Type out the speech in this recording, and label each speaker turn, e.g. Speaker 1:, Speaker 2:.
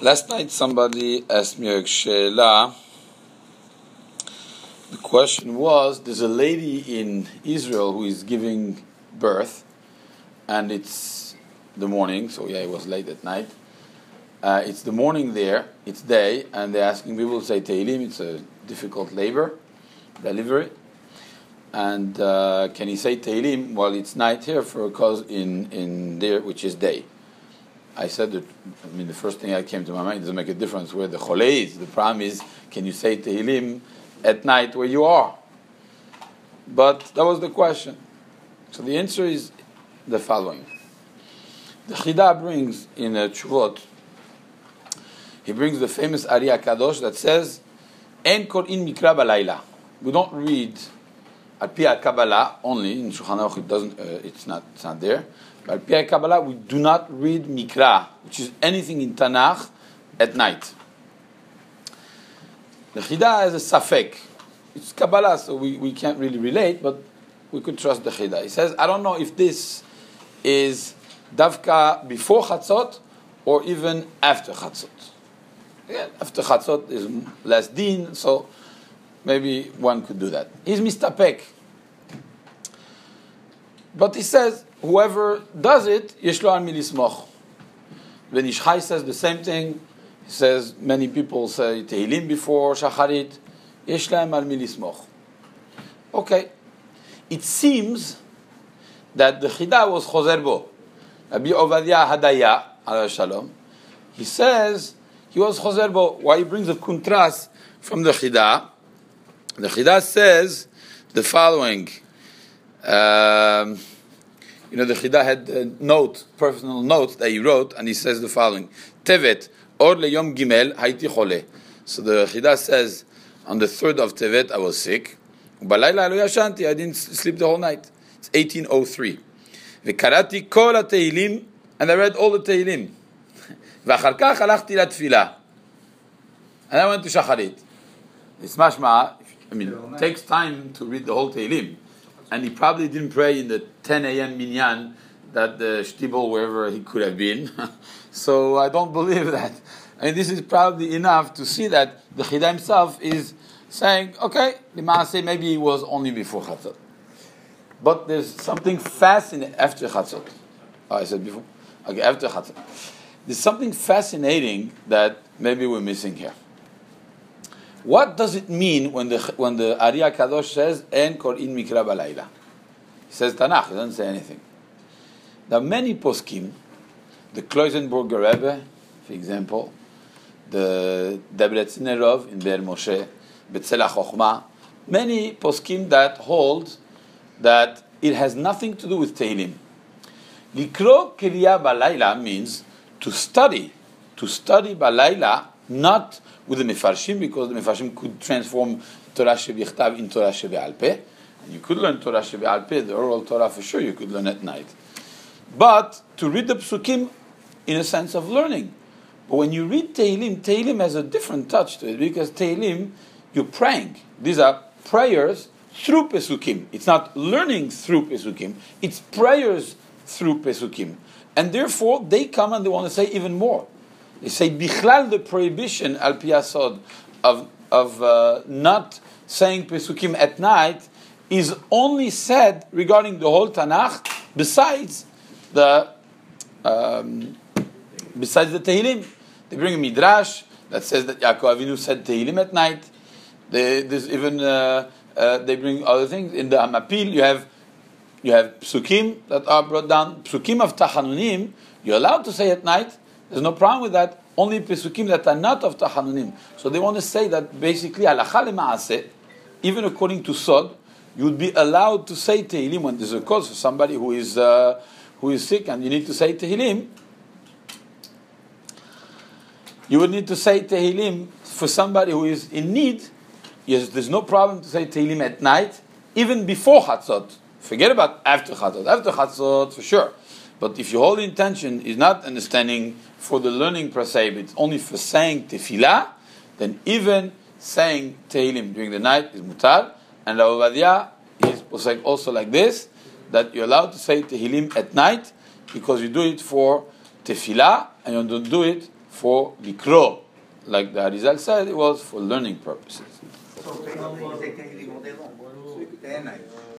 Speaker 1: Last night somebody asked me a. The question was: There's a lady in Israel who is giving birth, and it's the morning. So yeah, it was late at night. Uh, it's the morning there. It's day, and they're asking people to say Tehillim. It's a difficult labor, delivery. And uh, can you say Tehillim while it's night here for a cause in in there, which is day? I said that, I mean, the first thing that came to my mind doesn't make a difference where the chole is. The problem is, can you say Tehillim at night where you are? But that was the question. So the answer is the following. The Chida brings in a Chuvot, he brings the famous Ari HaKadosh that says, En in mikra balayla. We don't read Al Kabbalah only, in Shulchan Aruch it doesn't, uh, it's, not, it's not there. By Pi Kabbalah, we do not read Mikra, which is anything in Tanakh, at night. The Chida is a Safek. It's Kabbalah, so we, we can't really relate, but we could trust the Chida. He says, I don't know if this is Davka before Chatzot or even after Chatzot. Again, after Chatzot is less din, so maybe one could do that. He's mistapek. But he says, whoever does it, yeshlo al milismoch. Ben Ish Chai says the same thing, he says many people say Tehillim before Shacharit, yeshlo al milismoch. Okay, it seems that the Chida was Choser Bo. Rabbi Ovadia Hadaya, alayhi shalom, he says he was Choser Bo. Why he brings a contrast from the Chida? The Chida says the following. Um, you know, the Chida had a note, personal note that he wrote, and he says the following: Tevet or leyom gimel haiti chole. So the Chida says, on the third of Tevet I was sick. Balayla lo yashanti. I didn't sleep the whole night. It's 1803. V'karati kol ha and I read all the Tehillim. ואחר כך הלכתי לתפילה. And I went to shacharit. It's mashma, I mean, it takes time to read the whole Tehillim and he probably didn't pray in the 10 a.m. minyan that the shtibel wherever he could have been. so I don't believe that. And this is probably enough to see that the Chida himself is saying, okay, the Maaseh maybe he was only before Chatzot. But there's something fascinating after Chatzot. Oh, I said before? Okay, after Chatzot. There's something fascinating that maybe we're missing here. What does it mean when the when the Ari HaKadosh says En in Mikra Balayla? He says Tanakh. He doesn't say anything. Are many poskim, the Kloisenberger Rebbe, for example, the Debretziner Rav in Be'er Moshe, Betzel HaChochma, many poskim that hold that it has nothing to do with Tehillim. Likro Kriya Balayla means to study, to study Balayla, not with the Mefarshim because the Mefarshim could transform Torah Shebichtav in Torah Shebe'alpeh. You could learn Torah Shebe'alpeh, the oral Torah for sure you could learn at night. But to read the Psukim in a sense of learning. But when you read Tehillim, Tehillim has a different touch to it because Tehillim, you're praying. These are prayers through Pesukim. It's not learning through Pesukim, it's prayers through Pesukim. And therefore, they come and they want to say even more. They say bichlal the prohibition al piyasod of of uh, not saying pesukim at night is only said regarding the whole Tanakh. Besides the um, besides the Tehillim, they bring a midrash that says that Yaakov Avinu said Tehillim at night. They, there's even uh, uh, they bring other things in the Hamapil. You have you have psukim that are brought down. Psukim of Tachanunim you're allowed to say at night there's no problem with that. Only pesukim that are not of tachanunim. So they want to say that basically halacha lema'aseh, even according to Sod, you would be allowed to say Tehillim when there's a cause for somebody who is uh, who is sick and you need to say Tehillim. You would need to say Tehillim for somebody who is in need. Yes, there's no problem to say Tehillim at night, even before Chatzot. Forget about after Chatzot. After Chatzot, for sure. But if your whole intention is not understanding for the learning per se, but it's only for saying tefillah, then even saying Tehillim during the night is mutar. And Rav Ovadia is also like this, that you're allowed to say Tehillim at night because you do it for tefillah and you don't do it for likro. Like the Arizal said, it was for learning purposes.